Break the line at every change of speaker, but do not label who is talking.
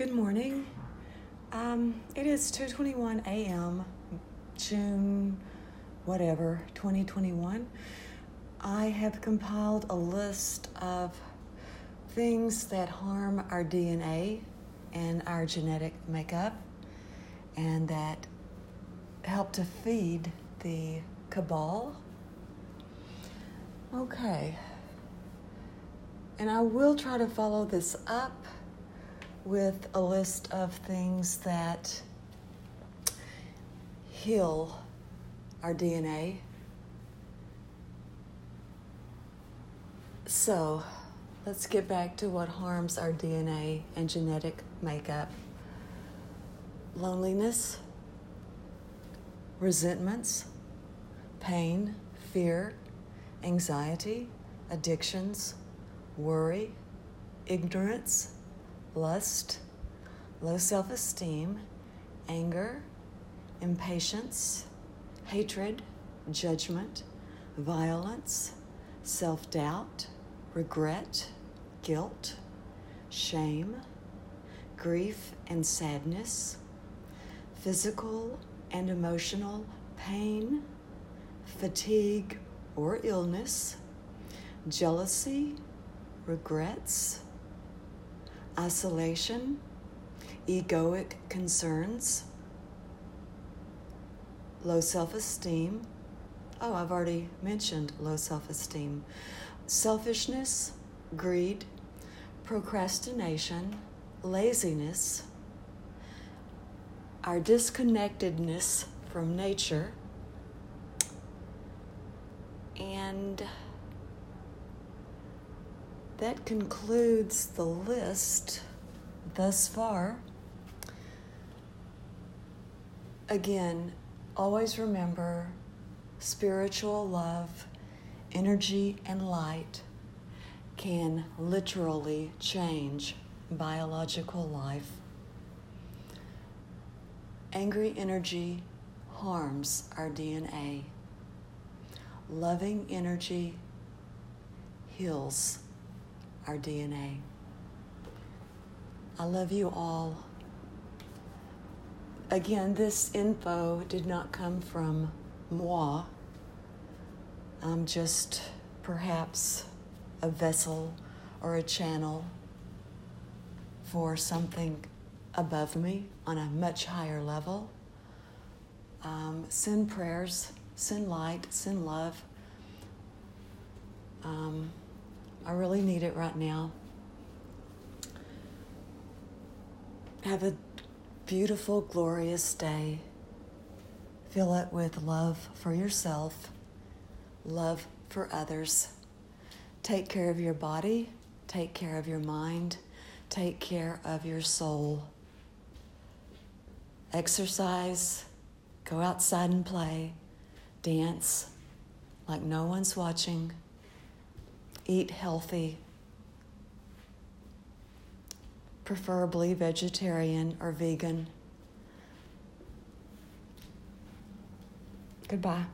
Good morning. Um, it is 2:21 a.m. June whatever 2021. I have compiled a list of things that harm our DNA and our genetic makeup and that help to feed the cabal. Okay. And I will try to follow this up with a list of things that heal our DNA. So, let's get back to what harms our DNA and genetic makeup loneliness, resentments, pain, fear, anxiety, addictions, worry, ignorance, lust, low self esteem, anger, impatience, hatred, judgment, violence, self doubt, regret, guilt, shame, grief and sadness, physical and emotional pain, fatigue or illness, jealousy, regrets, isolation, egoic concerns, low self esteem. Oh, I've already mentioned low self esteem. Selfishness, greed, procrastination, laziness, our disconnectedness from nature, and that concludes the list thus far. Again, always remember spiritual love, energy, and light can literally change biological life. Angry energy harms our DNA. Loving energy heals our DNA. I love you all. Again, this info did not come from moi. I'm just perhaps a vessel or a channel for something above me on a much higher level. Um, send prayers, send light, send love. Um, I really need it right now. Have a beautiful, glorious day. Fill it with love for yourself, love for others. Take care of your body, take care of your mind, take care of your soul. Exercise, go outside and play, dance like no one's watching eat healthy, preferably vegetarian or vegan. Goodbye.